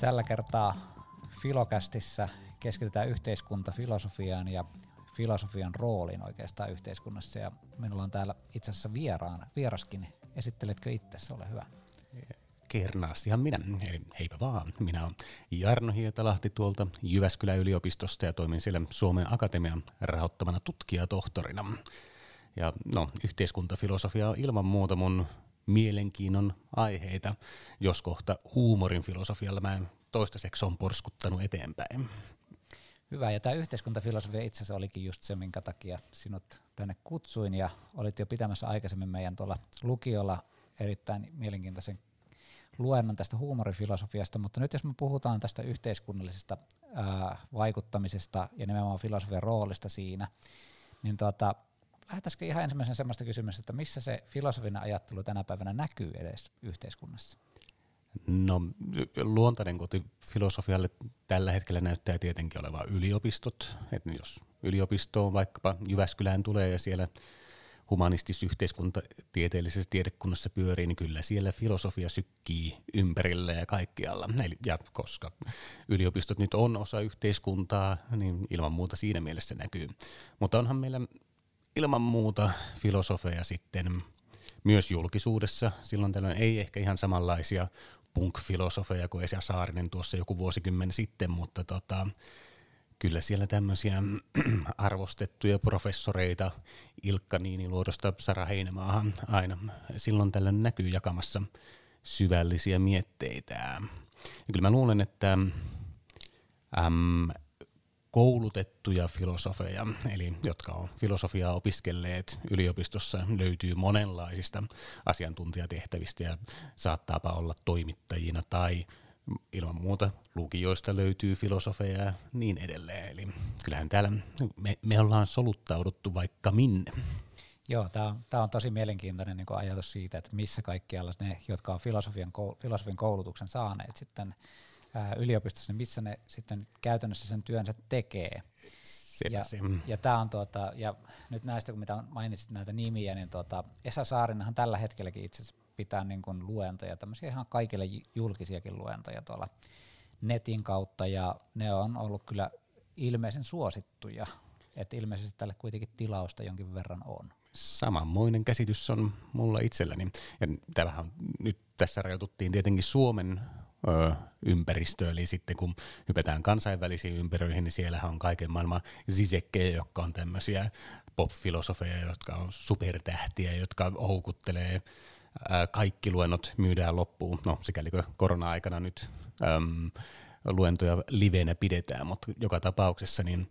Tällä kertaa Filokästissä keskitytään yhteiskuntafilosofiaan ja filosofian rooliin oikeastaan yhteiskunnassa. Ja minulla on täällä itse asiassa vieraan, vieraskin. Esitteletkö itse, ole hyvä. Kernaastihan minä. Heipä vaan. Minä olen Jarno Hietalahti tuolta Jyväskylän yliopistosta ja toimin siellä Suomen Akatemian rahoittamana tutkijatohtorina. Ja no, yhteiskuntafilosofia on ilman muuta mun mielenkiinnon aiheita, jos kohta huumorin filosofialla mä toistaiseksi on porskuttanut eteenpäin. Hyvä, ja tämä yhteiskuntafilosofia itse asiassa olikin just se, minkä takia sinut tänne kutsuin, ja olit jo pitämässä aikaisemmin meidän tuolla lukiolla erittäin mielenkiintoisen luennon tästä huumorifilosofiasta, mutta nyt jos me puhutaan tästä yhteiskunnallisesta ää, vaikuttamisesta ja nimenomaan filosofian roolista siinä, niin tuota, lähdettäisikö ihan ensimmäisenä sellaista kysymystä, että missä se filosofinen ajattelu tänä päivänä näkyy edes yhteiskunnassa? No luontainen koti filosofialle tällä hetkellä näyttää tietenkin olevan yliopistot. että jos yliopistoon vaikkapa Jyväskylään tulee ja siellä humanistis-yhteiskuntatieteellisessä tiedekunnassa pyörii, niin kyllä siellä filosofia sykkii ympärillä ja kaikkialla. Eli, ja koska yliopistot nyt on osa yhteiskuntaa, niin ilman muuta siinä mielessä näkyy. Mutta onhan meillä ilman muuta filosofeja sitten myös julkisuudessa. Silloin tällöin ei ehkä ihan samanlaisia punk-filosofeja kuin Esa Saarinen tuossa joku vuosikymmen sitten, mutta tota, kyllä siellä tämmöisiä arvostettuja professoreita Ilkka Niiniluodosta Sara Heinämaahan aina silloin tällöin näkyy jakamassa syvällisiä mietteitä. Ja kyllä mä luulen, että äm, koulutettuja filosofeja, eli jotka on filosofiaa opiskelleet yliopistossa, löytyy monenlaisista asiantuntijatehtävistä ja saattaapa olla toimittajina tai ilman muuta lukioista löytyy filosofeja ja niin edelleen. Eli kyllähän täällä me, me ollaan soluttauduttu vaikka minne. Joo, tämä on, on tosi mielenkiintoinen niin ajatus siitä, että missä kaikkialla ne, jotka on filosofian, filosofian koulutuksen saaneet sitten ää, yliopistossa, niin missä ne sitten käytännössä sen työnsä tekee. Ja, ja, tää on tuota, ja nyt näistä, kun mitä mainitsit näitä nimiä, niin tuota, Esa Saarinenhan tällä hetkelläkin itse asiassa pitää niin kuin luentoja, tämmöisiä ihan kaikille julkisiakin luentoja tuolla netin kautta, ja ne on ollut kyllä ilmeisen suosittuja, että ilmeisesti tälle kuitenkin tilausta jonkin verran on. Samanmoinen käsitys on mulla itselläni. Ja tämähän nyt tässä rajoituttiin tietenkin Suomen ö, ympäristöön, eli sitten kun hypätään kansainvälisiin ympäröihin, niin siellähän on kaiken maailman zisekkejä, jotka on tämmöisiä pop-filosofeja, jotka on supertähtiä, jotka houkuttelee kaikki luennot myydään loppuun, no sikäli korona-aikana nyt äm, luentoja livenä pidetään, mutta joka tapauksessa niin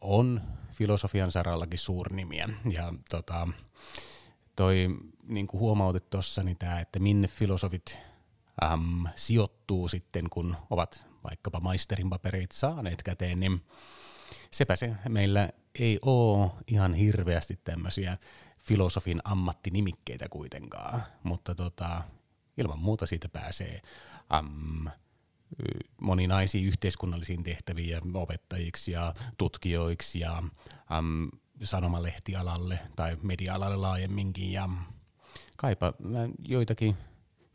on filosofian sarallakin suurnimiä. Ja tota, toi niin kuin huomautit tuossa, niin tämä, että minne filosofit äm, sijoittuu sitten, kun ovat vaikkapa maisterin paperit saaneet käteen, niin sepä se meillä ei ole ihan hirveästi tämmöisiä filosofin ammattinimikkeitä kuitenkaan, mutta tota, ilman muuta siitä pääsee um, moninaisiin yhteiskunnallisiin tehtäviin ja opettajiksi ja tutkijoiksi ja um, sanomalehtialalle tai media-alalle laajemminkin ja kaipa joitakin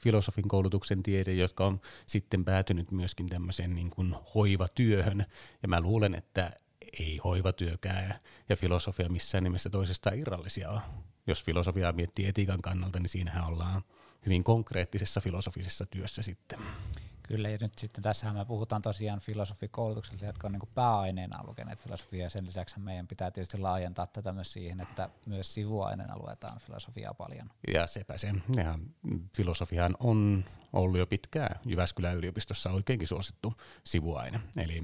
filosofin koulutuksen tiede, jotka on sitten päätynyt myöskin tämmöiseen niin kuin hoivatyöhön. Ja mä luulen, että ei hoivatyökään ja filosofia missään nimessä toisestaan irrallisia Jos filosofiaa miettii etiikan kannalta, niin siinähän ollaan hyvin konkreettisessa filosofisessa työssä sitten. Kyllä, ja nyt sitten tässähän me puhutaan tosiaan filosofikoulutukselta, jotka on niin pääaineena lukeneet filosofiaa, ja sen lisäksi meidän pitää tietysti laajentaa tätä myös siihen, että myös sivuaineena luetaan filosofiaa paljon. Ja sepä se. Ja filosofiaan on ollut jo pitkään Jyväskylän yliopistossa oikeinkin suosittu sivuaine, eli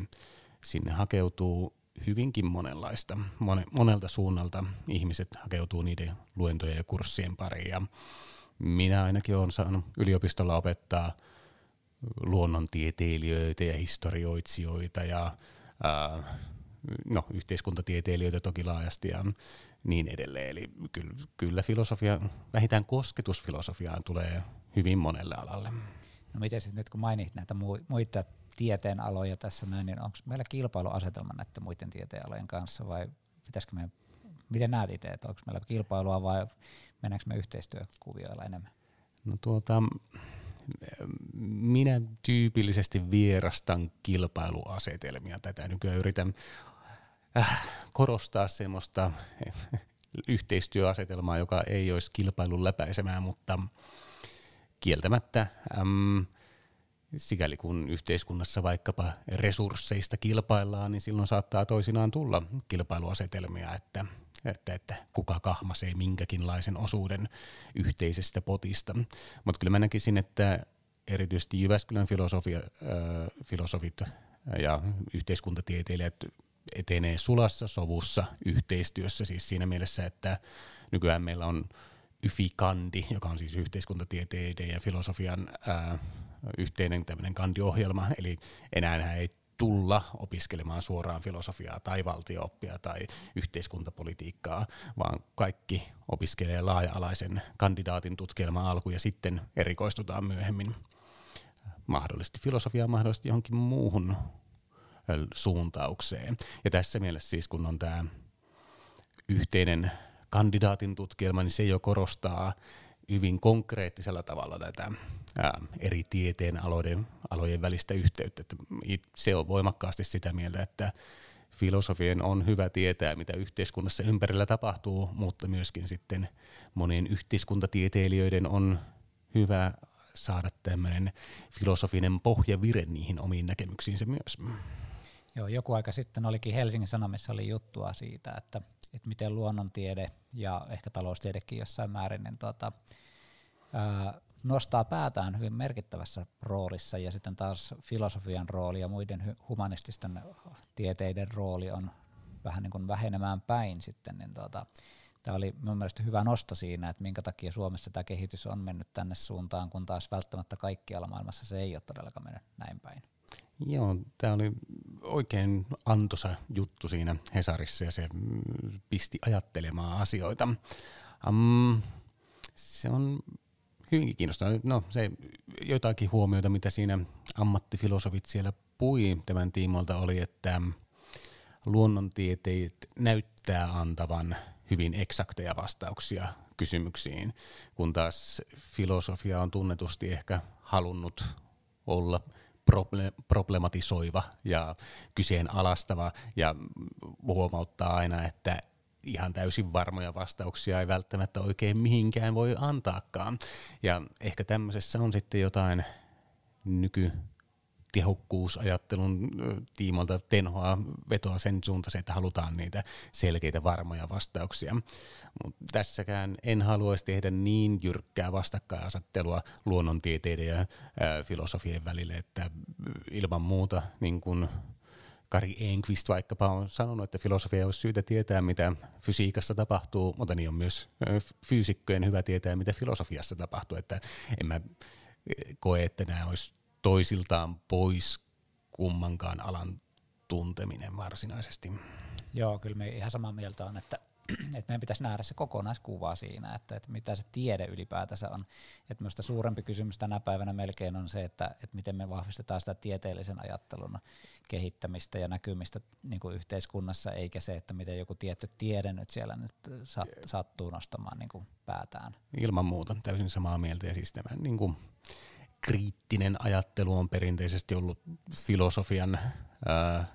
sinne hakeutuu hyvinkin monenlaista. Mone, monelta suunnalta ihmiset hakeutuu niiden luentojen ja kurssien pariin. Ja minä ainakin olen saanut yliopistolla opettaa luonnontieteilijöitä ja historioitsijoita ja ää, no, yhteiskuntatieteilijöitä toki laajasti ja niin edelleen. Eli kyllä, kyllä filosofia, vähintään kosketusfilosofiaan tulee hyvin monelle alalle. No miten sitten nyt kun mainit näitä muita tieteenaloja tässä näin, niin onko meillä kilpailuasetelma näiden muiden tieteenalojen kanssa vai pitäisikö me, miten näet itse, että onko meillä kilpailua vai mennäänkö me yhteistyökuvioilla enemmän? No tuota, minä tyypillisesti vierastan kilpailuasetelmia. Tätä nykyään yritän äh, korostaa semmoista yhteistyöasetelmaa, joka ei olisi kilpailun läpäisemää, mutta kieltämättä äm, sikäli kun yhteiskunnassa vaikkapa resursseista kilpaillaan, niin silloin saattaa toisinaan tulla kilpailuasetelmia, että, että, että kuka kahmasee minkäkinlaisen osuuden yhteisestä potista. Mutta kyllä mä näkisin, että erityisesti Jyväskylän filosofia, äh, filosofit ja yhteiskuntatieteilijät etenee sulassa sovussa yhteistyössä, siis siinä mielessä, että nykyään meillä on YFI-kandi, joka on siis yhteiskuntatieteiden ja filosofian ää, yhteinen tämmöinen kandiohjelma, eli enää ei tulla opiskelemaan suoraan filosofiaa tai valtiooppia tai yhteiskuntapolitiikkaa, vaan kaikki opiskelee laaja-alaisen kandidaatin tutkielman alku ja sitten erikoistutaan myöhemmin mahdollisesti filosofiaan, mahdollisesti johonkin muuhun suuntaukseen. Ja tässä mielessä siis kun on tämä yhteinen kandidaatin tutkielma, niin se jo korostaa hyvin konkreettisella tavalla tätä ää, eri tieteen alojen, alojen välistä yhteyttä. Että se on voimakkaasti sitä mieltä, että filosofien on hyvä tietää, mitä yhteiskunnassa ympärillä tapahtuu, mutta myöskin sitten monien yhteiskuntatieteilijöiden on hyvä saada tämmöinen filosofinen pohjavire niihin omiin näkemyksiinsä myös. Joo, joku aika sitten olikin Helsingin Sanomissa oli juttua siitä, että, että miten luonnontiede ja ehkä taloustiedekin jossain määrin niin tuota, ää, nostaa päätään hyvin merkittävässä roolissa ja sitten taas filosofian rooli ja muiden humanististen tieteiden rooli on vähän niin kuin vähenemään päin sitten, niin tuota, tämä oli mun mielestä hyvä nosto siinä, että minkä takia Suomessa tämä kehitys on mennyt tänne suuntaan, kun taas välttämättä kaikkialla maailmassa se ei ole todellakaan mennyt näin päin. Joo, tämä oli oikein antoisa juttu siinä Hesarissa ja se pisti ajattelemaan asioita. Um, se on hyvinkin kiinnostavaa. No se jotakin huomioita, mitä siinä ammattifilosofit siellä pui tämän tiimolta oli, että luonnontieteet näyttää antavan hyvin eksakteja vastauksia kysymyksiin, kun taas filosofia on tunnetusti ehkä halunnut olla – problematisoiva ja kyseenalaistava ja huomauttaa aina, että ihan täysin varmoja vastauksia ei välttämättä oikein mihinkään voi antaakaan. Ja ehkä tämmöisessä on sitten jotain nyky tehokkuusajattelun tiimoilta tenhoa vetoa sen suuntaisen, että halutaan niitä selkeitä varmoja vastauksia. Mut tässäkään en haluaisi tehdä niin jyrkkää vastakkainasettelua luonnontieteiden ja ää, filosofien välille, että ilman muuta niin kun Kari Enqvist vaikkapa on sanonut, että filosofia olisi syytä tietää, mitä fysiikassa tapahtuu, mutta niin on myös fyysikkojen hyvä tietää, mitä filosofiassa tapahtuu. Että en mä koe, että nämä olisi toisiltaan pois kummankaan alan tunteminen varsinaisesti. Joo, kyllä me ihan samaa mieltä on, että, että meidän pitäisi nähdä se kokonaiskuva siinä, että, että mitä se tiede ylipäätänsä on. Että minusta suurempi kysymys tänä päivänä melkein on se, että, että miten me vahvistetaan sitä tieteellisen ajattelun kehittämistä ja näkymistä niin kuin yhteiskunnassa, eikä se, että miten joku tietty tiede nyt siellä nyt sattuu nostamaan niin kuin päätään. Ilman muuta, täysin samaa mieltä. Ja siis tämä niin kuin kriittinen ajattelu on perinteisesti ollut filosofian ää,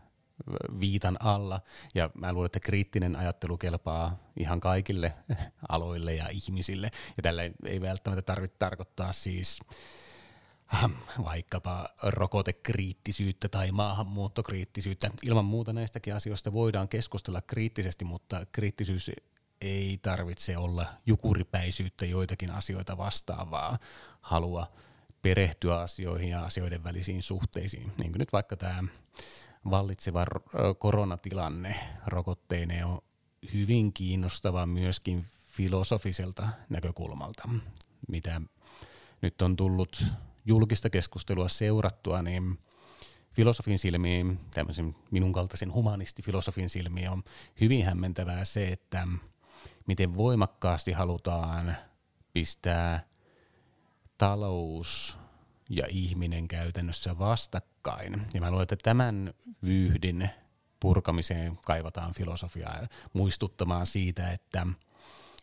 viitan alla, ja mä luulen, että kriittinen ajattelu kelpaa ihan kaikille aloille ja ihmisille, ja tällä ei välttämättä tarvitse tarkoittaa siis vaikkapa rokotekriittisyyttä tai maahanmuuttokriittisyyttä. Ilman muuta näistäkin asioista voidaan keskustella kriittisesti, mutta kriittisyys ei tarvitse olla jukuripäisyyttä joitakin asioita vastaavaa halua perehtyä asioihin ja asioiden välisiin suhteisiin. Niin kuin nyt vaikka tämä vallitseva koronatilanne rokotteineen on hyvin kiinnostava myöskin filosofiselta näkökulmalta. Mitä nyt on tullut julkista keskustelua seurattua, niin filosofin silmiin, tämmöisen minun kaltaisen humanistifilosofin silmiin on hyvin hämmentävää se, että miten voimakkaasti halutaan pistää talous ja ihminen käytännössä vastakkain. Ja mä luulen, että tämän vyyhdin purkamiseen kaivataan filosofiaa muistuttamaan siitä, että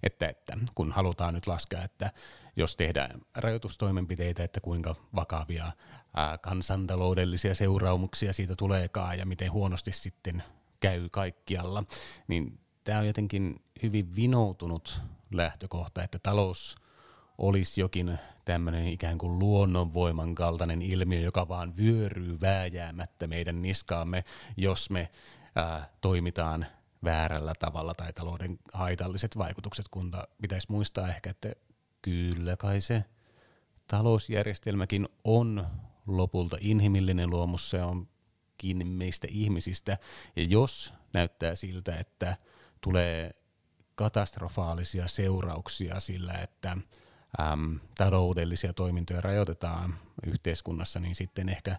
että, että kun halutaan nyt laskea, että jos tehdään rajoitustoimenpiteitä, että kuinka vakavia ää, kansantaloudellisia seuraamuksia siitä tuleekaan ja miten huonosti sitten käy kaikkialla, niin tämä on jotenkin hyvin vinoutunut lähtökohta, että talous olisi jokin tämmöinen ikään kuin luonnonvoiman kaltainen ilmiö, joka vaan vyöryy vääjäämättä meidän niskaamme, jos me ää, toimitaan väärällä tavalla tai talouden haitalliset vaikutukset, kun pitäisi muistaa ehkä, että kyllä kai se talousjärjestelmäkin on lopulta inhimillinen luomus, se on kiinni meistä ihmisistä, ja jos näyttää siltä, että tulee katastrofaalisia seurauksia sillä, että äm, taloudellisia toimintoja rajoitetaan yhteiskunnassa, niin sitten ehkä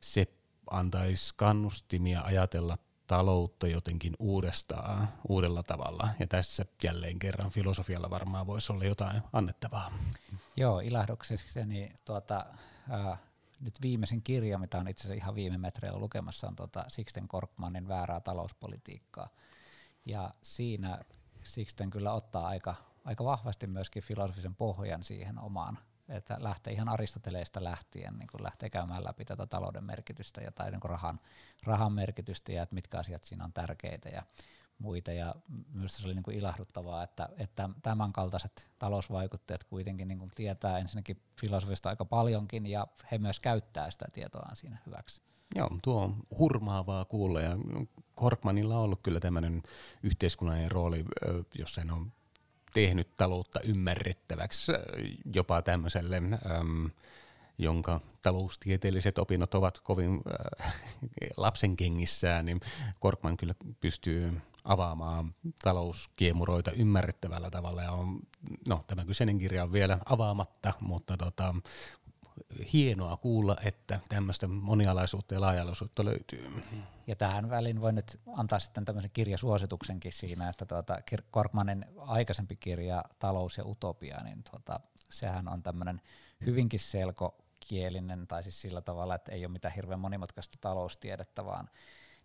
se antaisi kannustimia ajatella taloutta jotenkin uudestaan, uudella tavalla. Ja tässä jälleen kerran filosofialla varmaan voisi olla jotain annettavaa. Joo, ilahdukseni tuota, äh, nyt viimeisen kirja, mitä on itse asiassa ihan viime metreillä lukemassa, on tuota Sixten Korkmanin väärää talouspolitiikkaa. Ja siinä Sixten kyllä ottaa aika, aika vahvasti myöskin filosofisen pohjan siihen omaan että lähtee ihan Aristoteleista lähtien, niin kun lähtee käymään läpi tätä talouden merkitystä ja tai niin rahan, rahan merkitystä ja että mitkä asiat siinä on tärkeitä ja muita. Ja myös se oli niin kuin ilahduttavaa, että, että tämän kaltaiset talousvaikutteet kuitenkin niin kuin tietää ensinnäkin filosofista aika paljonkin ja he myös käyttää sitä tietoa siinä hyväksi. Joo, tuo on hurmaavaa kuulla ja Korkmanilla on ollut kyllä tämmöinen yhteiskunnallinen rooli, jossa hän on tehnyt taloutta ymmärrettäväksi jopa tämmöiselle, äm, jonka taloustieteelliset opinnot ovat kovin äh, lapsenkengissään, niin Korkman kyllä pystyy avaamaan talouskiemuroita ymmärrettävällä tavalla. Ja on, no, tämä kyseinen kirja on vielä avaamatta, mutta tota, hienoa kuulla, että tämmöistä monialaisuutta ja laajalaisuutta löytyy. Ja tähän väliin voin nyt antaa sitten tämmöisen kirjasuosituksenkin siinä, että tuota, Korkmanin aikaisempi kirja Talous ja utopia, niin tuota, sehän on tämmöinen hyvinkin selkokielinen, tai siis sillä tavalla, että ei ole mitään hirveän monimutkaista taloustiedettä, vaan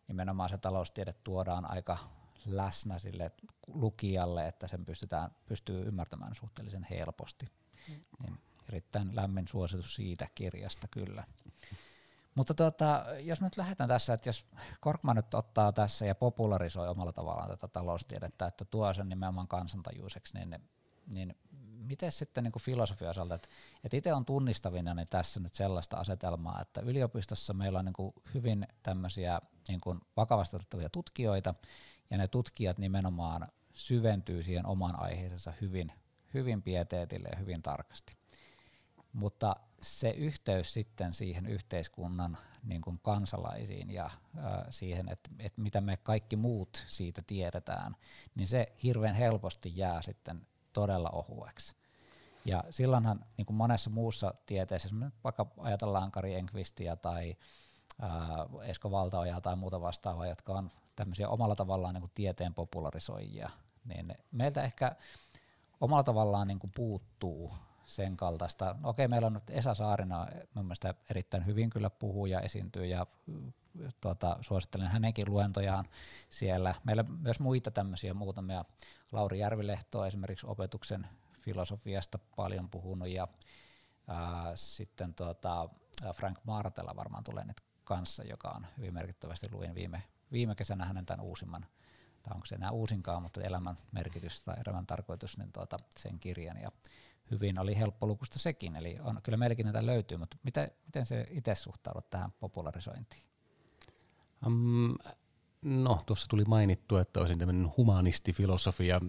nimenomaan se taloustiede tuodaan aika läsnä sille lukijalle, että sen pystytään, pystyy ymmärtämään suhteellisen helposti. Mm. Niin erittäin lämmin suositus siitä kirjasta kyllä. Mutta tuota, jos nyt lähdetään tässä, että jos Korkman nyt ottaa tässä ja popularisoi omalla tavallaan tätä taloustiedettä, että tuo sen nimenomaan kansantajuiseksi, niin, niin miten sitten niin filosofia osalta, että, että itse on tunnistavina niin tässä nyt sellaista asetelmaa, että yliopistossa meillä on niin hyvin tämmöisiä niin vakavasti otettavia tutkijoita, ja ne tutkijat nimenomaan syventyy siihen omaan aiheeseensa hyvin, hyvin pieteetille ja hyvin tarkasti mutta se yhteys sitten siihen yhteiskunnan niin kuin kansalaisiin ja ää, siihen, että et mitä me kaikki muut siitä tiedetään, niin se hirveän helposti jää sitten todella ohueksi. Ja silloinhan niin kuin monessa muussa tieteessä, vaikka ajatellaan Kari Enqvistia tai ää, Esko Valtaojaa tai muuta vastaavaa, jotka on tämmöisiä omalla tavallaan niin kuin tieteen popularisoijia, niin meiltä ehkä omalla tavallaan niin kuin puuttuu sen kaltaista. Okei, meillä on nyt Esa Saarina mun mielestä erittäin hyvin kyllä puhuu ja esiintyy ja tuota, suosittelen hänenkin luentojaan siellä. Meillä on myös muita tämmöisiä muutamia. Lauri Järvilehto esimerkiksi opetuksen filosofiasta paljon puhunut ja ää, sitten tuota, Frank Martella varmaan tulee nyt kanssa, joka on hyvin merkittävästi luin viime, viime kesänä hänen tämän uusimman tai onko se enää uusinkaan, mutta elämän merkitys tai elämän tarkoitus, niin tuota, sen kirjan. Ja hyvin oli helppolukusta sekin, eli on, kyllä meilläkin näitä löytyy, mutta miten, miten se itse suhtaudut tähän popularisointiin? Um, no, tuossa tuli mainittu, että olisin tämmöinen humanistifilosofia.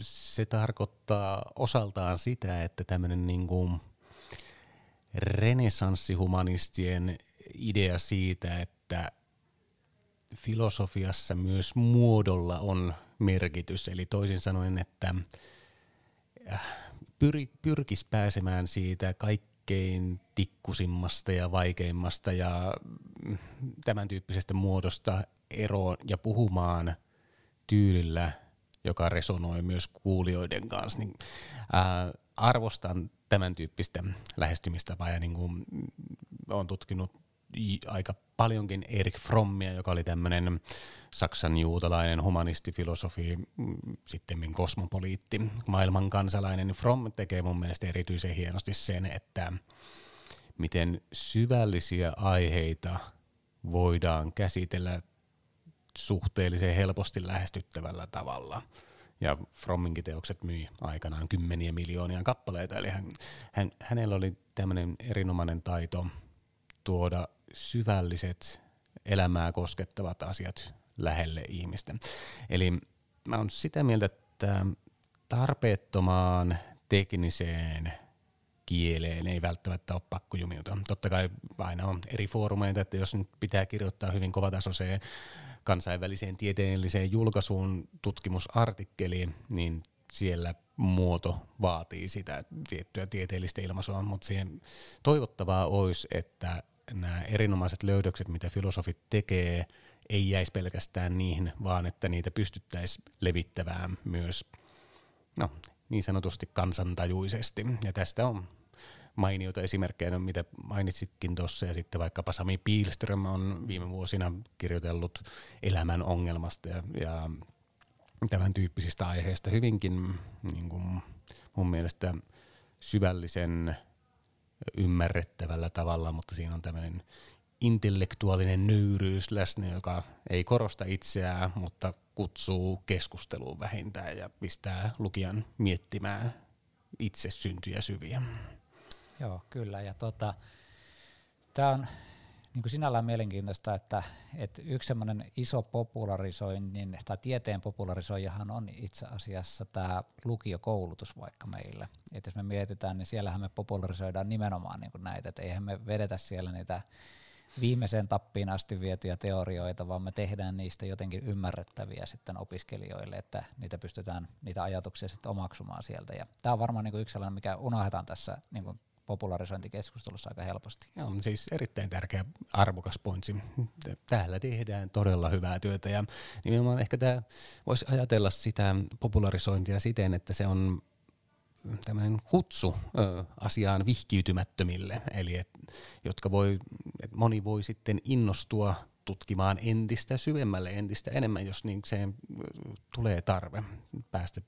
Se tarkoittaa osaltaan sitä, että tämmöinen niin kuin renesanssihumanistien idea siitä, että filosofiassa myös muodolla on merkitys, eli toisin sanoen, että äh, pyri, pyrkisi pääsemään siitä kaikkein tikkusimmasta ja vaikeimmasta ja tämän tyyppisestä muodosta eroon ja puhumaan tyylillä, joka resonoi myös kuulijoiden kanssa, niin ää, arvostan tämän tyyppistä lähestymistapaa ja niin kuin olen tutkinut aika paljonkin Erik Frommia, joka oli tämmöinen saksan juutalainen humanisti, filosofi, mm, sitten kosmopoliitti, maailman kansalainen. Fromm tekee mun mielestä erityisen hienosti sen, että miten syvällisiä aiheita voidaan käsitellä suhteellisen helposti lähestyttävällä tavalla. Ja Fromminkin teokset myi aikanaan kymmeniä miljoonia kappaleita, eli hän, hän, hänellä oli tämmöinen erinomainen taito tuoda syvälliset elämää koskettavat asiat lähelle ihmistä. Eli mä oon sitä mieltä, että tarpeettomaan tekniseen kieleen ei välttämättä ole pakko jumiutua. Totta kai aina on eri foorumeita, että jos nyt pitää kirjoittaa hyvin kovatasoiseen kansainväliseen tieteelliseen julkaisuun tutkimusartikkeliin, niin siellä muoto vaatii sitä tiettyä tieteellistä ilmaisua, mutta siihen toivottavaa olisi, että nämä erinomaiset löydökset, mitä filosofit tekee, ei jäisi pelkästään niihin, vaan että niitä pystyttäisiin levittämään myös no, niin sanotusti kansantajuisesti. Ja tästä on mainioita esimerkkejä, no, mitä mainitsitkin tuossa, ja sitten vaikkapa Sami Pielström on viime vuosina kirjoitellut elämän ongelmasta ja, ja tämän tyyppisistä aiheista hyvinkin niin kuin mun mielestä syvällisen ymmärrettävällä tavalla, mutta siinä on tämmöinen intellektuaalinen nöyryys läsnä, joka ei korosta itseään, mutta kutsuu keskusteluun vähintään ja pistää lukijan miettimään itse syntyjä syviä. Joo, kyllä. Ja tota, tämä on niin kuin sinällään mielenkiintoista, että, että yksi semmoinen iso popularisoinnin tai tieteen popularisoijahan on itse asiassa tämä lukiokoulutus vaikka meillä. Et jos me mietitään, niin siellähän me popularisoidaan nimenomaan niin kuin näitä, että eihän me vedetä siellä niitä viimeiseen tappiin asti vietyjä teorioita, vaan me tehdään niistä jotenkin ymmärrettäviä sitten opiskelijoille, että niitä pystytään, niitä ajatuksia sitten omaksumaan sieltä. Ja tämä on varmaan niin kuin yksi sellainen, mikä unohdetaan tässä niin kuin popularisointikeskustelussa aika helposti. Joo, siis erittäin tärkeä arvokas pointsi. Täällä tehdään todella hyvää työtä ja nimenomaan ehkä tämä voisi ajatella sitä popularisointia siten, että se on tämmöinen kutsu ö, asiaan vihkiytymättömille, eli et, jotka voi, et moni voi sitten innostua tutkimaan entistä syvemmälle, entistä enemmän, jos niin se tulee tarve päästä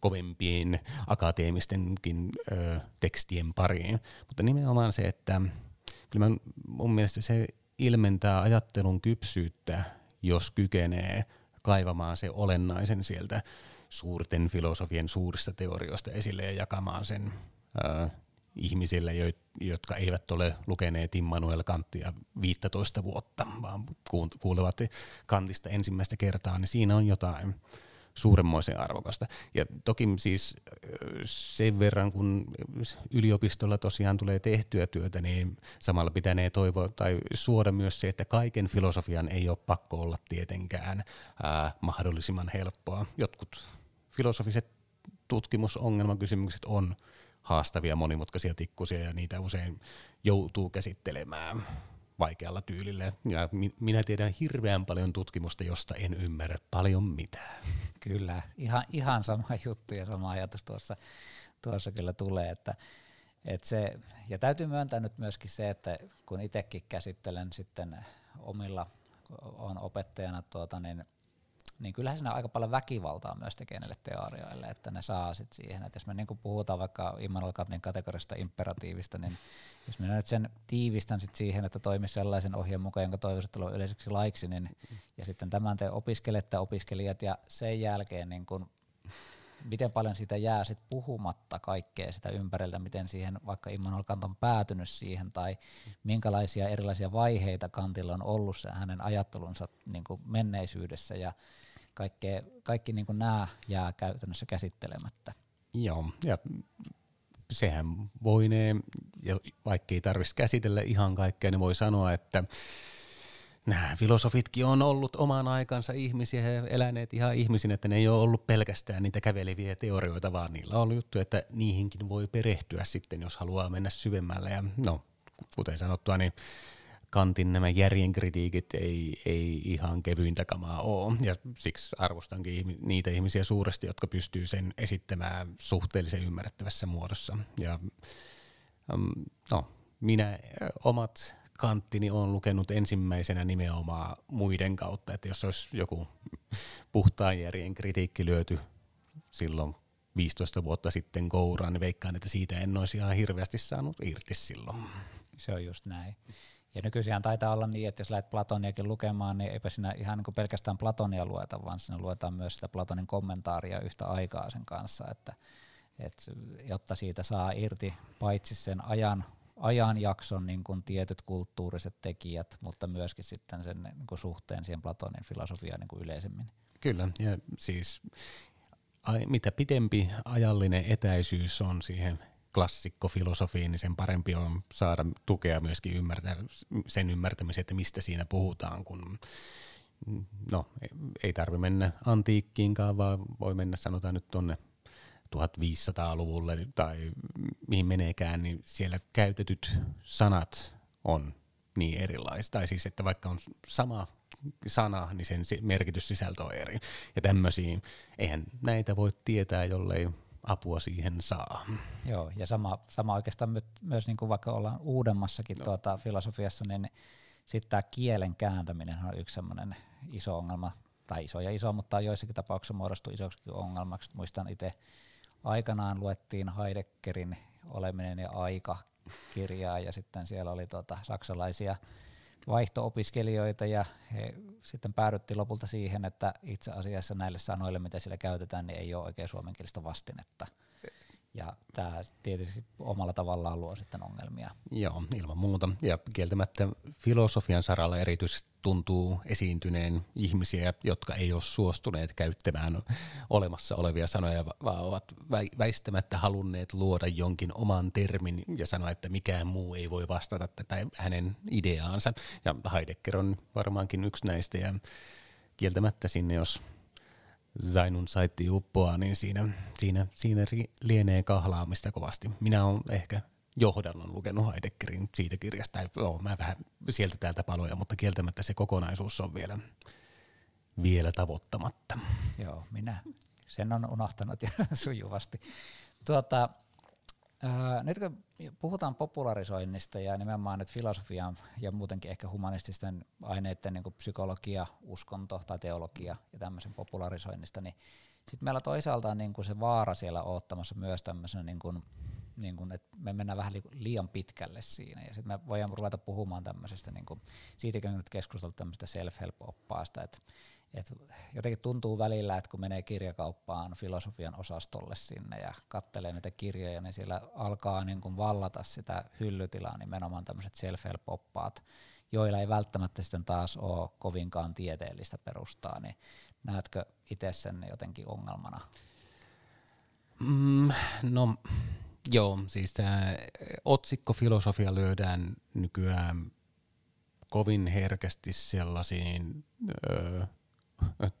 kovempiin akateemistenkin ö, tekstien pariin. Mutta nimenomaan se, että kyllä mun mielestä se ilmentää ajattelun kypsyyttä, jos kykenee kaivamaan se olennaisen sieltä suurten filosofien suurista teorioista esille ja jakamaan sen ö, ihmisille, jotka eivät ole lukeneet Immanuel Kantia 15 vuotta, vaan kuulevat Kantista ensimmäistä kertaa, niin siinä on jotain suuremmoisen arvokasta. Ja toki siis sen verran, kun yliopistolla tosiaan tulee tehtyä työtä, niin samalla pitänee toivoa tai suoda myös se, että kaiken filosofian ei ole pakko olla tietenkään ää, mahdollisimman helppoa. Jotkut filosofiset tutkimusongelmakysymykset on haastavia, monimutkaisia tikkusia ja niitä usein joutuu käsittelemään vaikealla tyylillä. Ja minä tiedän hirveän paljon tutkimusta, josta en ymmärrä paljon mitään. Kyllä, ihan, ihan sama juttu ja sama ajatus tuossa, tuossa kyllä tulee, että et se, ja täytyy myöntää nyt myöskin se, että kun itsekin käsittelen sitten omilla, on opettajana tuota, niin niin kyllähän siinä aika paljon väkivaltaa myös tekee näille teorioille, että ne saa sitten siihen, että jos me niin puhutaan vaikka Immanuel Kantin kategorista imperatiivista, niin jos minä nyt sen tiivistän sit siihen, että toimisi sellaisen ohjeen mukaan, jonka toivoisit tulla yleiseksi laiksi, niin, ja sitten tämän te opiskelette opiskelijat, ja sen jälkeen niin kun, miten paljon siitä jää sit puhumatta kaikkea sitä ympäriltä, miten siihen vaikka Immanuel Kant on päätynyt siihen, tai minkälaisia erilaisia vaiheita Kantilla on ollut se hänen ajattelunsa niin menneisyydessä, ja kaikkea, kaikki niin nämä jää käytännössä käsittelemättä. Joo, ja sehän voinee, ja vaikka ei tarvitsisi käsitellä ihan kaikkea, niin voi sanoa, että nämä filosofitkin on ollut oman aikansa ihmisiä ja eläneet ihan ihmisinä, että ne ei ole ollut pelkästään niitä käveleviä teorioita, vaan niillä on ollut juttu, että niihinkin voi perehtyä sitten, jos haluaa mennä syvemmälle. Ja no, kuten sanottua, niin Kantin nämä järjen kritiikit ei, ei ihan kevyintä kamaa ole, ja siksi arvostankin niitä ihmisiä suuresti, jotka pystyy sen esittämään suhteellisen ymmärrettävässä muodossa. Ja, no, minä omat kantti, niin olen lukenut ensimmäisenä nimenomaan muiden kautta, että jos olisi joku puhtaan järjen kritiikki lyöty silloin 15 vuotta sitten kouraan, niin veikkaan, että siitä en olisi ihan hirveästi saanut irti silloin. Se on just näin. Ja nykyisin taitaa olla niin, että jos lähdet Platoniakin lukemaan, niin eipä siinä ihan niin kuin pelkästään Platonia lueta, vaan siinä luetaan myös sitä Platonin kommentaaria yhtä aikaa sen kanssa, että, että jotta siitä saa irti paitsi sen ajan, ajanjakson niin kuin tietyt kulttuuriset tekijät, mutta myöskin sitten sen niin kuin suhteen siihen Platonin filosofiaan niin kuin yleisemmin. Kyllä, ja siis mitä pidempi ajallinen etäisyys on siihen klassikkofilosofiin, niin sen parempi on saada tukea myöskin ymmärtää, sen ymmärtämiseen, että mistä siinä puhutaan, kun no, ei tarvi mennä antiikkiinkaan, vaan voi mennä sanotaan nyt tuonne 1500-luvulle tai mihin meneekään, niin siellä käytetyt sanat on niin erilaiset. Tai siis, että vaikka on sama sana, niin sen merkityssisältö on eri. Ja tämmöisiä, eihän näitä voi tietää, jollei apua siihen saa. Joo, ja sama, sama oikeastaan my, myös niin kuin vaikka ollaan uudemmassakin no. tuota, filosofiassa, niin sitten tämä kielen kääntäminen on yksi semmoinen iso ongelma, tai iso ja iso, mutta joissakin tapauksissa muodostuu isoksi ongelmaksi. Muistan itse aikanaan luettiin Heideggerin Oleminen ja aika kirjaa, ja sitten siellä oli tuota, saksalaisia vaihto-opiskelijoita ja he sitten päädyttiin lopulta siihen, että itse asiassa näille sanoille, mitä siellä käytetään, niin ei ole oikein suomenkielistä vastinetta. Ja tämä tietysti omalla tavallaan luo sitten ongelmia. Joo, ilman muuta. Ja kieltämättä filosofian saralla erityisesti tuntuu esiintyneen ihmisiä, jotka ei ole suostuneet käyttämään olemassa olevia sanoja, vaan ovat väistämättä halunneet luoda jonkin oman termin ja sanoa, että mikään muu ei voi vastata tätä hänen ideaansa. Ja Heidegger on varmaankin yksi näistä ja kieltämättä sinne, jos Zainun saitti uppoaa, niin siinä, siinä, siinä lienee kahlaamista kovasti. Minä olen ehkä johdannon lukenut Heideggerin siitä kirjasta. Joo, mä vähän sieltä täältä paloja, mutta kieltämättä se kokonaisuus on vielä, vielä tavoittamatta. Joo, minä sen on unohtanut ja sujuvasti. Tuota, Äh, nyt kun puhutaan popularisoinnista ja nimenomaan nyt filosofian ja muutenkin ehkä humanististen aineiden niin psykologia, uskonto tai teologia ja tämmöisen popularisoinnista, niin sitten meillä toisaalta on niin kuin se vaara siellä ottamassa myös tämmöisen, niin kuin, niin kuin, että me mennään vähän liian pitkälle siinä. Ja sitten me voidaan ruveta puhumaan tämmöisestä, niin kuin, siitäkin on nyt keskusteltu tämmöistä self-help-oppaasta, että et jotenkin tuntuu välillä, että kun menee kirjakauppaan filosofian osastolle sinne ja kattelee niitä kirjoja, niin siellä alkaa niin kuin vallata sitä hyllytilaa nimenomaan tämmöiset self-help-oppaat, joilla ei välttämättä sitten taas ole kovinkaan tieteellistä perustaa, niin näetkö itse sen jotenkin ongelmana? Mm, no joo, siis tämä otsikkofilosofia lyödään nykyään kovin herkästi sellaisiin öö,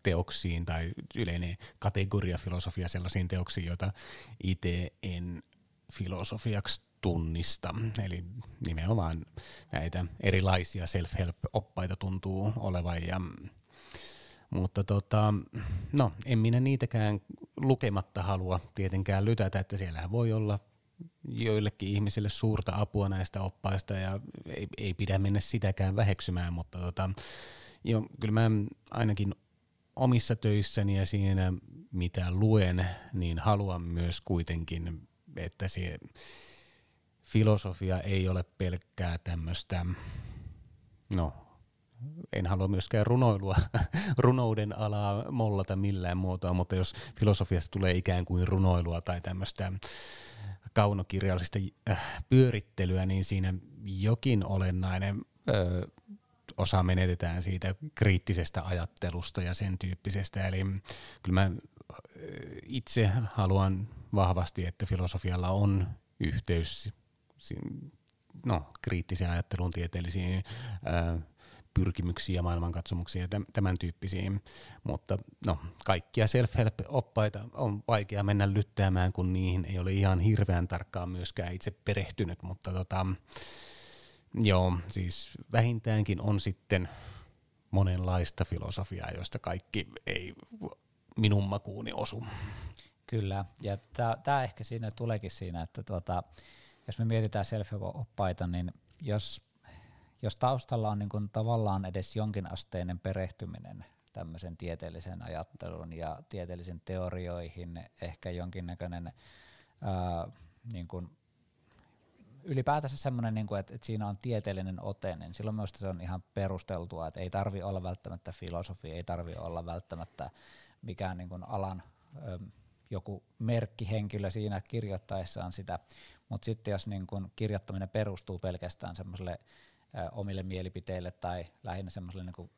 teoksiin tai yleinen kategoriafilosofia sellaisiin teoksiin, joita itse en filosofiaksi tunnista. Eli nimenomaan näitä erilaisia self-help-oppaita tuntuu olevan. Ja, mutta tota, no, en minä niitäkään lukematta halua tietenkään lytätä, että siellä voi olla joillekin ihmisille suurta apua näistä oppaista ja ei, ei pidä mennä sitäkään väheksymään, mutta tota, jo, kyllä mä ainakin omissa töissäni ja siinä, mitä luen, niin haluan myös kuitenkin, että se filosofia ei ole pelkkää tämmöistä, no en halua myöskään runoilua, runouden alaa mollata millään muotoa, mutta jos filosofiasta tulee ikään kuin runoilua tai tämmöistä kaunokirjallista äh, pyörittelyä, niin siinä jokin olennainen osa menetetään siitä kriittisestä ajattelusta ja sen tyyppisestä. Eli kyllä mä itse haluan vahvasti, että filosofialla on yhteys no, kriittiseen ajatteluun, tieteellisiin ää, pyrkimyksiin ja maailmankatsomuksiin ja tämän tyyppisiin, mutta no, kaikkia self-help-oppaita on vaikea mennä lyttäämään, kun niihin ei ole ihan hirveän tarkkaan myöskään itse perehtynyt, mutta tota, Joo, siis vähintäänkin on sitten monenlaista filosofiaa, joista kaikki ei minun makuuni osu. Kyllä, ja tämä ehkä siinä tuleekin siinä, että tuota, jos me mietitään self-oppaita, niin jos, jos taustalla on niin tavallaan edes jonkinasteinen perehtyminen tämmöisen tieteellisen ajattelun ja tieteellisiin teorioihin, ehkä jonkinnäköinen ää, niin kuin ylipäätänsä semmoinen, niin kuin, että, että siinä on tieteellinen ote, niin silloin myös se on ihan perusteltua, että ei tarvi olla välttämättä filosofi, ei tarvi olla välttämättä mikään niin kuin alan joku merkkihenkilö siinä kirjoittaessaan sitä, mutta sitten jos niin kun kirjoittaminen perustuu pelkästään semmoiselle omille mielipiteille tai lähinnä semmoiselle niin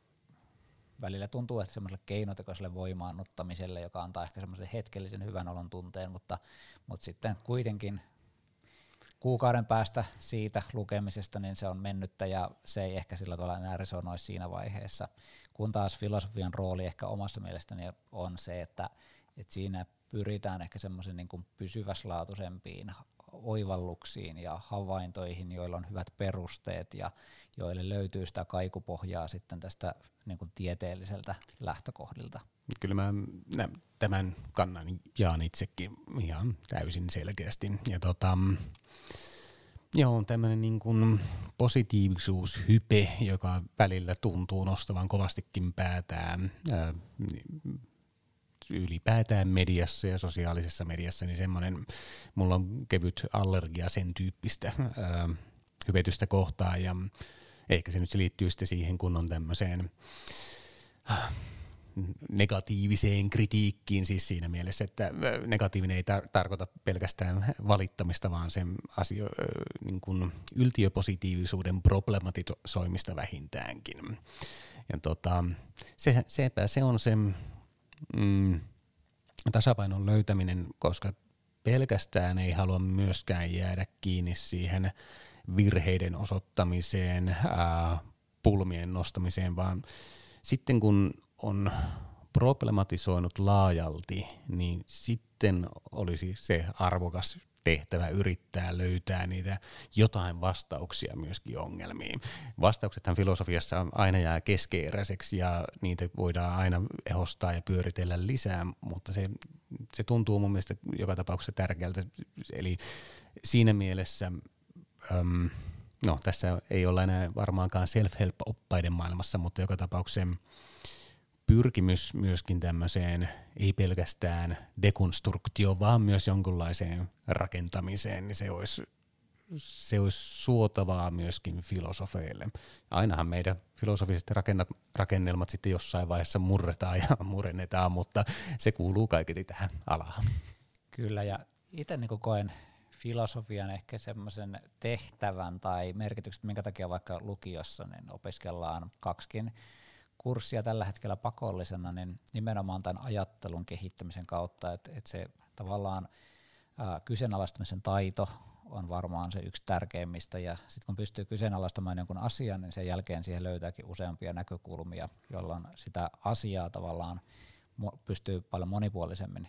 välillä tuntuu, että semmoiselle keinotekoiselle voimaannuttamiselle, joka antaa ehkä semmoisen hetkellisen hyvän olon tunteen, mutta, mutta sitten kuitenkin kuukauden päästä siitä lukemisesta, niin se on mennyttä ja se ei ehkä sillä tavalla enää resonoi siinä vaiheessa. Kun taas filosofian rooli ehkä omassa mielestäni on se, että, että siinä pyritään ehkä semmoisen niin pysyväslaatuisempiin oivalluksiin ja havaintoihin, joilla on hyvät perusteet ja joille löytyy sitä kaikupohjaa sitten tästä niin kuin tieteelliseltä lähtökohdilta. Kyllä mä tämän kannan jaan itsekin ihan täysin selkeästi. Ja tota, Joo, tämmöinen niin kuin positiivisuushype, joka välillä tuntuu nostavan kovastikin päätään ylipäätään mediassa ja sosiaalisessa mediassa, niin semmoinen, mulla on kevyt allergia sen tyyppistä ää, hyvetystä kohtaan ja ehkä se nyt liittyy sitten siihen, kun on tämmöiseen negatiiviseen kritiikkiin siis siinä mielessä, että negatiivinen ei tar- tarkoita pelkästään valittamista, vaan sen asio, niin kuin yltiöpositiivisuuden problematisoimista vähintäänkin. Ja tota, se, sepä se on se mm, tasapainon löytäminen, koska pelkästään ei halua myöskään jäädä kiinni siihen virheiden osoittamiseen, ää, pulmien nostamiseen, vaan sitten kun on problematisoinut laajalti, niin sitten olisi se arvokas tehtävä yrittää löytää niitä jotain vastauksia myöskin ongelmiin. Vastauksethan filosofiassa aina jää keskeeräiseksi ja niitä voidaan aina ehostaa ja pyöritellä lisää, mutta se, se tuntuu mun mielestä joka tapauksessa tärkeältä. Eli siinä mielessä, äm, no tässä ei olla enää varmaankaan self-help-oppaiden maailmassa, mutta joka tapauksessa pyrkimys myöskin tämmöiseen, ei pelkästään dekonstruktioon, vaan myös jonkunlaiseen rakentamiseen, niin se olisi, se olisi suotavaa myöskin filosofeille. Ainahan meidän filosofiset rakennat, rakennelmat sitten jossain vaiheessa murretaan ja murennetaan, mutta se kuuluu kaiketi tähän alaan. Kyllä, ja itse niin koen filosofian ehkä semmoisen tehtävän tai merkitykset, minkä takia vaikka lukiossa niin opiskellaan kaksikin kurssia tällä hetkellä pakollisena, niin nimenomaan tämän ajattelun kehittämisen kautta, että, että se tavallaan ää, kyseenalaistamisen taito on varmaan se yksi tärkeimmistä, ja sitten kun pystyy kyseenalaistamaan jonkun asian, niin sen jälkeen siihen löytääkin useampia näkökulmia, jolloin sitä asiaa tavallaan pystyy paljon monipuolisemmin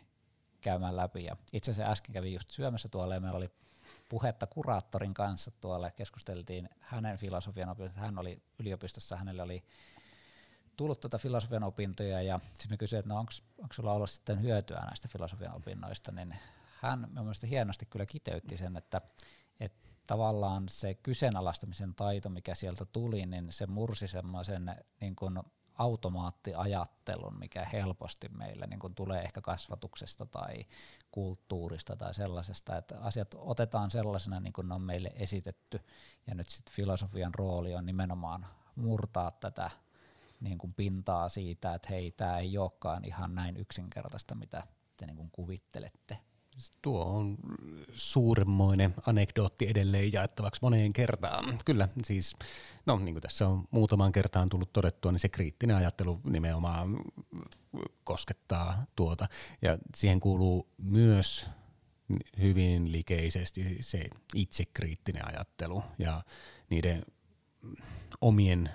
käymään läpi. Ja itse asiassa äsken kävin just syömässä tuolla, ja meillä oli puhetta kuraattorin kanssa tuolla, keskusteltiin hänen filosofian opinnoista, hän oli yliopistossa, hänelle oli tullut tuota filosofian opintoja ja sitten kysyin, että no onko sulla ollut sitten hyötyä näistä filosofian opinnoista, niin hän mielestäni hienosti kyllä kiteytti sen, että, että tavallaan se kyseenalaistamisen taito, mikä sieltä tuli, niin se mursi semmoisen niin kuin automaattiajattelun, mikä helposti meillä niin kuin tulee ehkä kasvatuksesta tai kulttuurista tai sellaisesta, että asiat otetaan sellaisena niin kuin ne on meille esitetty, ja nyt sitten filosofian rooli on nimenomaan murtaa tätä niin kuin pintaa siitä, että hei, tämä ei olekaan ihan näin yksinkertaista, mitä te niin kuin kuvittelette. Tuo on suuremmoinen anekdootti edelleen jaettavaksi moneen kertaan. Kyllä, siis, no niin kuin tässä on muutamaan kertaan tullut todettua, niin se kriittinen ajattelu nimenomaan koskettaa tuota. Ja siihen kuuluu myös hyvin likeisesti se itsekriittinen ajattelu ja niiden omien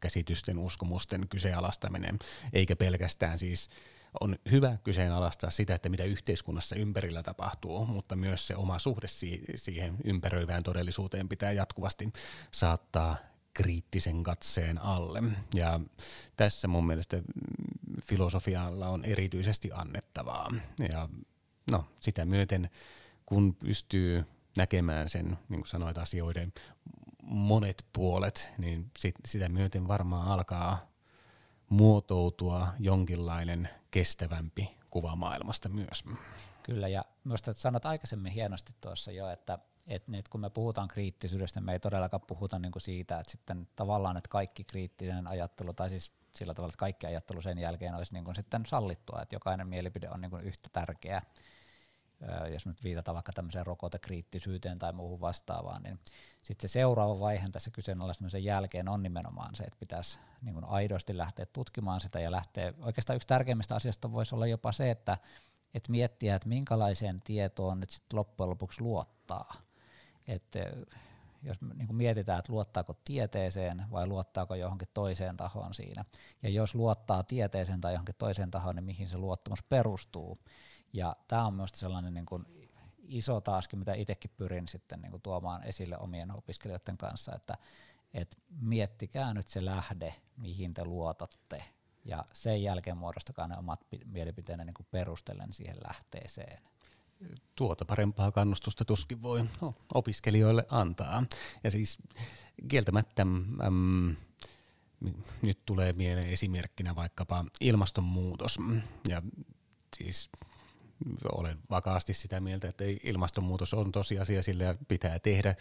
käsitysten, uskomusten kyseenalaistaminen, eikä pelkästään siis on hyvä kyseenalaistaa sitä, että mitä yhteiskunnassa ympärillä tapahtuu, mutta myös se oma suhde siihen ympäröivään todellisuuteen pitää jatkuvasti saattaa kriittisen katseen alle. Ja tässä mun mielestä filosofialla on erityisesti annettavaa. Ja no, sitä myöten, kun pystyy näkemään sen, niin kuin sanoit, asioiden monet puolet, niin sit, sitä myöten varmaan alkaa muotoutua jonkinlainen kestävämpi kuva maailmasta myös. Kyllä, ja minusta sanot aikaisemmin hienosti tuossa jo, että, että nyt kun me puhutaan kriittisyydestä, me ei todellakaan puhuta niin kuin siitä, että sitten tavallaan, että kaikki kriittinen ajattelu, tai siis sillä tavalla, että kaikki ajattelu sen jälkeen olisi niin kuin sitten sallittua, että jokainen mielipide on niin kuin yhtä tärkeä, jos nyt viitataan vaikka tämmöiseen rokotekriittisyyteen tai muuhun vastaavaan, niin sitten se seuraava vaihe tässä kyseenalaistamisen jälkeen on nimenomaan se, että pitäisi niin kuin aidosti lähteä tutkimaan sitä ja lähteä, oikeastaan yksi tärkeimmistä asioista voisi olla jopa se, että, että miettiä, että minkälaiseen tietoon nyt sitten loppujen lopuksi luottaa. Että jos niin kuin mietitään, että luottaako tieteeseen vai luottaako johonkin toiseen tahoon siinä. Ja jos luottaa tieteeseen tai johonkin toiseen tahoon, niin mihin se luottamus perustuu. Ja tämä on myös sellainen niin kuin iso taaskin, mitä itsekin pyrin sitten niin kuin tuomaan esille omien opiskelijoiden kanssa, että et miettikää nyt se lähde, mihin te luotatte, ja sen jälkeen muodostakaa ne omat mielipiteenne niin perustellen siihen lähteeseen tuota parempaa kannustusta tuskin voi opiskelijoille antaa. Ja siis kieltämättä äm, nyt tulee mieleen esimerkkinä vaikkapa ilmastonmuutos. Ja siis olen vakaasti sitä mieltä, että ilmastonmuutos on tosiasia, sillä pitää tehdä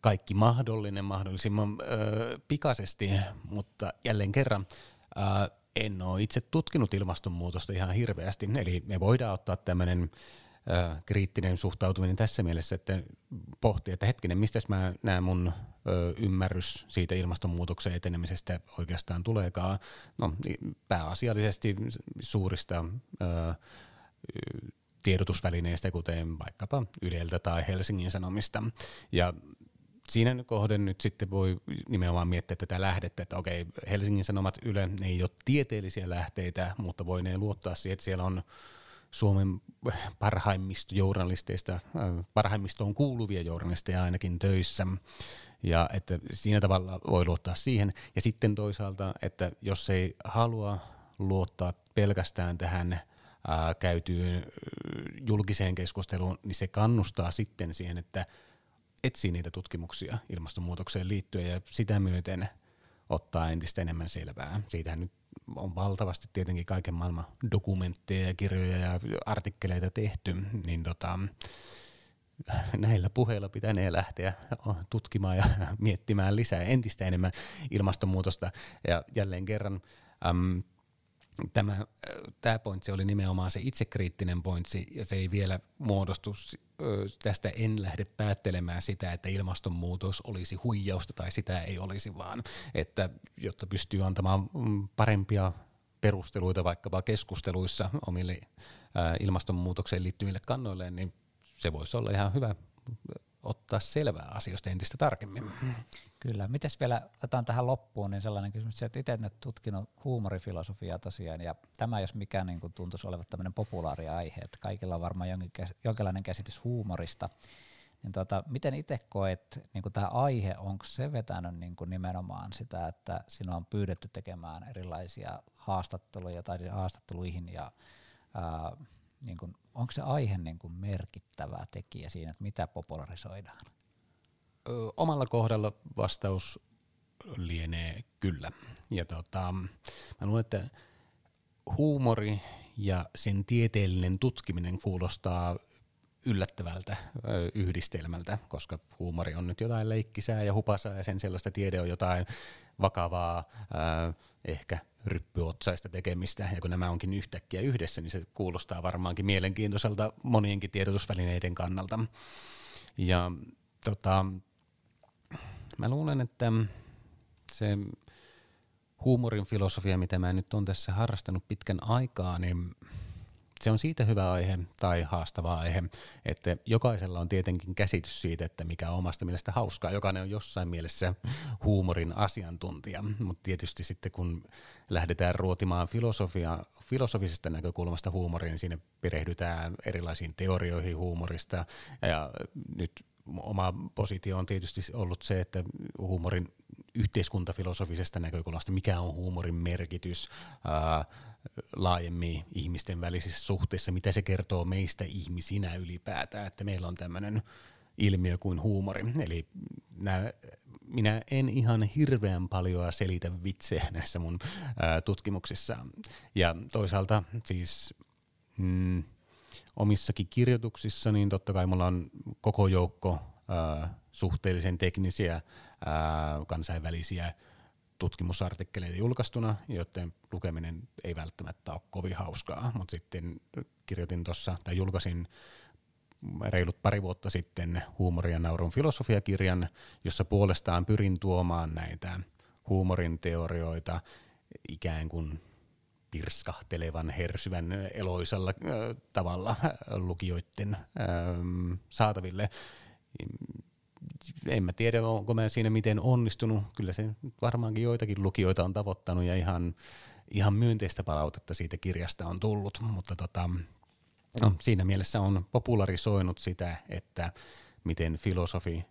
kaikki mahdollinen mahdollisimman ö, pikaisesti, mutta jälleen kerran ö, en ole itse tutkinut ilmastonmuutosta ihan hirveästi, eli me voidaan ottaa tämmöinen kriittinen suhtautuminen tässä mielessä, että pohtii, että hetkinen, mistä mä näen mun ö, ymmärrys siitä ilmastonmuutoksen etenemisestä oikeastaan tuleekaan. No pääasiallisesti suurista ö, tiedotusvälineistä, kuten vaikkapa Yleltä tai Helsingin Sanomista. Ja siinä kohden nyt sitten voi nimenomaan miettiä tätä lähdettä, että okei, Helsingin Sanomat Yle, ne ei ole tieteellisiä lähteitä, mutta voi ne luottaa siihen, että siellä on Suomen parhaimmista journalisteista, parhaimmistoon kuuluvia journalisteja ainakin töissä. Ja että siinä tavalla voi luottaa siihen. Ja sitten toisaalta, että jos ei halua luottaa pelkästään tähän käytyyn julkiseen keskusteluun, niin se kannustaa sitten siihen, että etsii niitä tutkimuksia ilmastonmuutokseen liittyen ja sitä myöten ottaa entistä enemmän selvää. Siitähän nyt on valtavasti tietenkin kaiken maailman dokumentteja ja kirjoja ja artikkeleita tehty, niin tota, näillä puheilla pitänee lähteä tutkimaan ja miettimään lisää entistä enemmän ilmastonmuutosta. Ja jälleen kerran äm, tämä, tämä pointsi oli nimenomaan se itsekriittinen pointsi, ja se ei vielä muodostu, tästä en lähde päättelemään sitä, että ilmastonmuutos olisi huijausta tai sitä ei olisi, vaan että jotta pystyy antamaan mm, parempia perusteluita vaikkapa keskusteluissa omille ilmastonmuutokseen liittyville kannoille, niin se voisi olla ihan hyvä ottaa selvää asioista entistä tarkemmin. Kyllä. Mites vielä otetaan tähän loppuun, niin sellainen kysymys, että itse nyt tutkinut huumorifilosofiaa tosiaan, ja tämä jos mikä niin kuin tuntuisi olevan tämmöinen populaari aihe, että kaikilla on varmaan jonkin, jonkinlainen käsitys huumorista, niin tota, miten itse koet, niin tämä aihe, onko se vetänyt niin kuin nimenomaan sitä, että sinua on pyydetty tekemään erilaisia haastatteluja tai haastatteluihin, ja ää, niin kuin, onko se aihe niin kuin merkittävä tekijä siinä, että mitä popularisoidaan? Omalla kohdalla vastaus lienee kyllä. Ja tota, mä luulen, että huumori ja sen tieteellinen tutkiminen kuulostaa yllättävältä yhdistelmältä, koska huumori on nyt jotain leikkisää ja hupasaa ja sen sellaista tiede on jotain vakavaa, ehkä ryppyotsaista tekemistä, ja kun nämä onkin yhtäkkiä yhdessä, niin se kuulostaa varmaankin mielenkiintoiselta monienkin tiedotusvälineiden kannalta. Ja tota, mä luulen, että se huumorin filosofia, mitä mä nyt on tässä harrastanut pitkän aikaa, niin se on siitä hyvä aihe tai haastava aihe, että jokaisella on tietenkin käsitys siitä, että mikä on omasta mielestä hauskaa. Jokainen on jossain mielessä huumorin asiantuntija, mutta tietysti sitten kun lähdetään ruotimaan filosofia, filosofisesta näkökulmasta huumoriin, niin siinä perehdytään erilaisiin teorioihin huumorista ja nyt oma positio on tietysti ollut se, että huumorin yhteiskuntafilosofisesta näkökulmasta, mikä on huumorin merkitys ää, laajemmin ihmisten välisissä suhteissa, mitä se kertoo meistä ihmisinä ylipäätään, että meillä on tämmöinen ilmiö kuin huumori. Eli nämä minä en ihan hirveän paljon selitä vitsejä näissä mun ää, tutkimuksissa. Ja toisaalta siis mm, omissakin kirjoituksissa, niin totta kai mulla on koko joukko ää, suhteellisen teknisiä ää, kansainvälisiä tutkimusartikkeleita julkaistuna, joten lukeminen ei välttämättä ole kovin hauskaa, mutta sitten kirjoitin tuossa tai julkaisin reilut pari vuotta sitten huumoria naurun filosofiakirjan, jossa puolestaan pyrin tuomaan näitä huumorin teorioita ikään kuin pirskahtelevan, hersyvän, eloisalla äh, tavalla lukijoiden äh, saataville. En mä tiedä, onko mä siinä miten onnistunut. Kyllä se varmaankin joitakin lukijoita on tavoittanut ja ihan, ihan myönteistä palautetta siitä kirjasta on tullut, mutta tota, No, siinä mielessä on popularisoinut sitä, että miten filosofi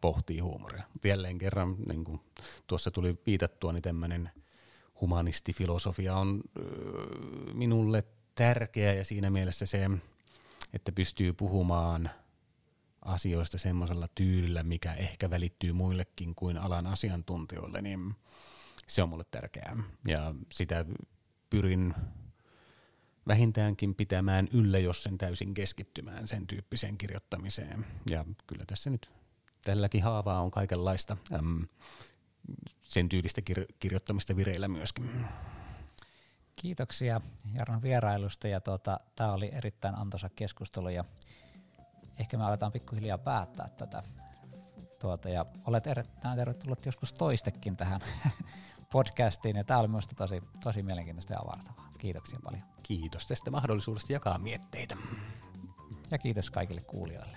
pohtii huumoria. Jälleen kerran, niin kuin tuossa tuli viitattua, niin tämmöinen humanistifilosofia on minulle tärkeä ja siinä mielessä se, että pystyy puhumaan asioista semmoisella tyylillä, mikä ehkä välittyy muillekin kuin alan asiantuntijoille, niin se on mulle tärkeää. Ja sitä pyrin vähintäänkin pitämään yllä, jos sen täysin keskittymään sen tyyppiseen kirjoittamiseen. Ja kyllä tässä nyt tälläkin haavaa on kaikenlaista äm, sen tyylistä kir- kirjoittamista vireillä myöskin. Kiitoksia Jarno vierailusta ja tuota, tämä oli erittäin antoisa keskustelu ja ehkä me aletaan pikkuhiljaa päättää tätä. Tuota, ja olet erittäin tervetullut joskus toistekin tähän podcastiin ja tämä oli minusta tosi, tosi mielenkiintoista ja avartavaa. Kiitoksia paljon. Kiitos tästä mahdollisuudesta jakaa mietteitä. Ja kiitos kaikille kuulijoille.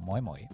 Moi moi.